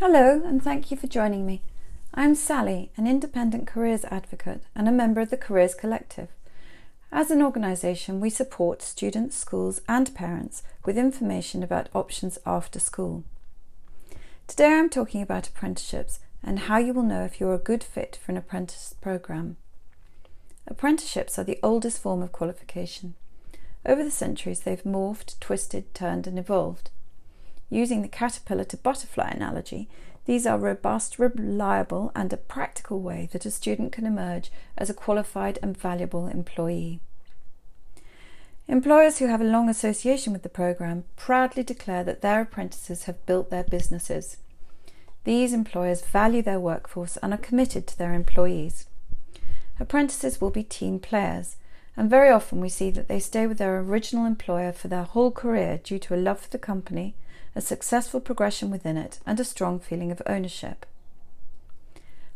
Hello, and thank you for joining me. I'm Sally, an independent careers advocate and a member of the Careers Collective. As an organisation, we support students, schools, and parents with information about options after school. Today I'm talking about apprenticeships and how you will know if you're a good fit for an apprentice programme. Apprenticeships are the oldest form of qualification. Over the centuries, they've morphed, twisted, turned, and evolved. Using the caterpillar to butterfly analogy, these are robust, reliable, and a practical way that a student can emerge as a qualified and valuable employee. Employers who have a long association with the programme proudly declare that their apprentices have built their businesses. These employers value their workforce and are committed to their employees. Apprentices will be team players, and very often we see that they stay with their original employer for their whole career due to a love for the company, a successful progression within it, and a strong feeling of ownership.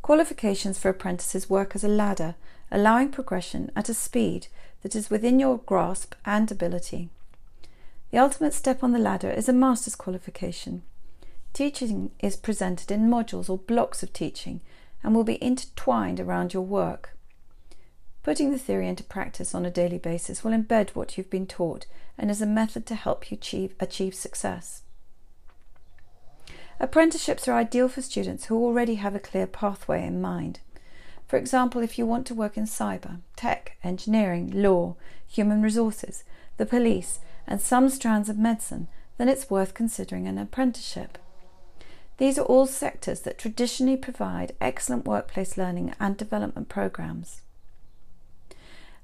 Qualifications for apprentices work as a ladder, allowing progression at a speed that is within your grasp and ability. The ultimate step on the ladder is a master's qualification. Teaching is presented in modules or blocks of teaching and will be intertwined around your work. Putting the theory into practice on a daily basis will embed what you've been taught and is a method to help you achieve, achieve success. Apprenticeships are ideal for students who already have a clear pathway in mind. For example, if you want to work in cyber, tech, engineering, law, human resources, the police, and some strands of medicine, then it's worth considering an apprenticeship. These are all sectors that traditionally provide excellent workplace learning and development programs.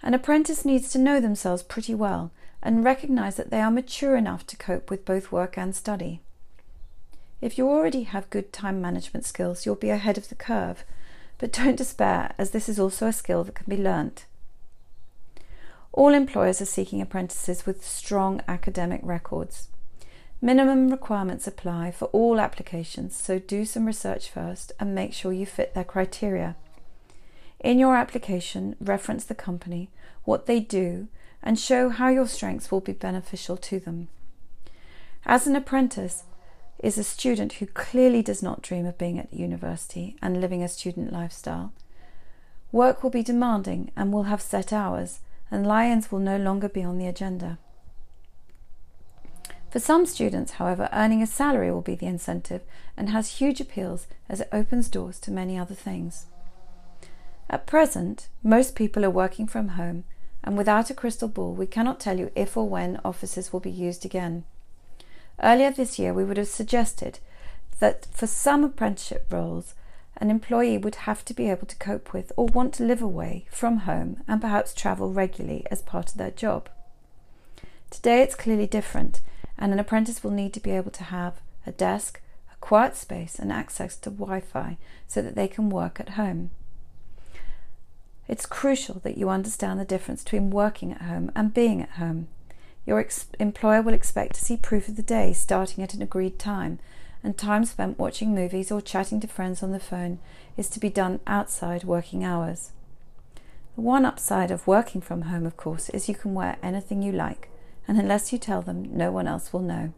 An apprentice needs to know themselves pretty well and recognise that they are mature enough to cope with both work and study. If you already have good time management skills, you'll be ahead of the curve, but don't despair, as this is also a skill that can be learnt. All employers are seeking apprentices with strong academic records. Minimum requirements apply for all applications, so do some research first and make sure you fit their criteria. In your application, reference the company, what they do, and show how your strengths will be beneficial to them. As an apprentice, is a student who clearly does not dream of being at university and living a student lifestyle. Work will be demanding and will have set hours, and lions will no longer be on the agenda. For some students, however, earning a salary will be the incentive and has huge appeals as it opens doors to many other things. At present, most people are working from home, and without a crystal ball, we cannot tell you if or when offices will be used again. Earlier this year, we would have suggested that for some apprenticeship roles, an employee would have to be able to cope with or want to live away from home and perhaps travel regularly as part of their job. Today, it's clearly different, and an apprentice will need to be able to have a desk, a quiet space, and access to Wi Fi so that they can work at home. It's crucial that you understand the difference between working at home and being at home. Your ex- employer will expect to see proof of the day starting at an agreed time, and time spent watching movies or chatting to friends on the phone is to be done outside working hours. The one upside of working from home, of course, is you can wear anything you like, and unless you tell them, no one else will know.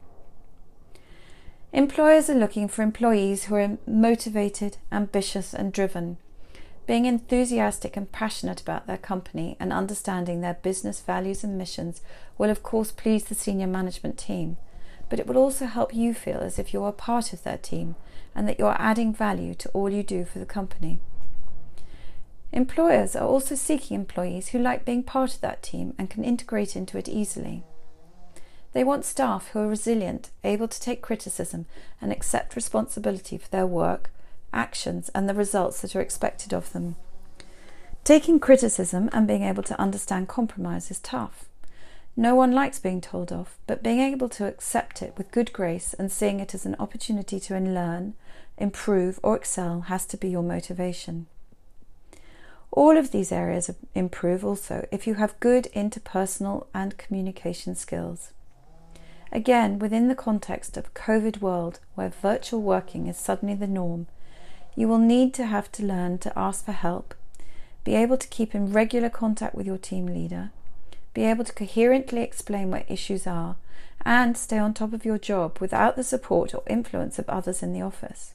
Employers are looking for employees who are motivated, ambitious, and driven being enthusiastic and passionate about their company and understanding their business values and missions will, of course, please the senior management team, but it will also help you feel as if you are part of their team and that you are adding value to all you do for the company. Employers are also seeking employees who like being part of that team and can integrate into it easily. They want staff who are resilient, able to take criticism, and accept responsibility for their work, actions, and the results that are expected of them. Taking criticism and being able to understand compromise is tough. No one likes being told off, but being able to accept it with good grace and seeing it as an opportunity to learn, improve, or excel has to be your motivation. All of these areas improve also if you have good interpersonal and communication skills. Again, within the context of COVID world where virtual working is suddenly the norm, you will need to have to learn to ask for help, be able to keep in regular contact with your team leader, be able to coherently explain where issues are, and stay on top of your job without the support or influence of others in the office.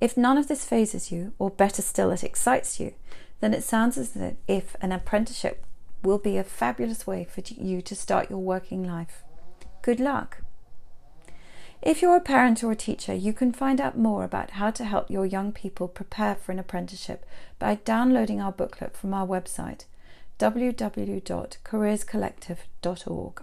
If none of this fazes you, or better still, it excites you, then it sounds as if an apprenticeship will be a fabulous way for you to start your working life. Good luck! If you're a parent or a teacher, you can find out more about how to help your young people prepare for an apprenticeship by downloading our booklet from our website www.careerscollective.org.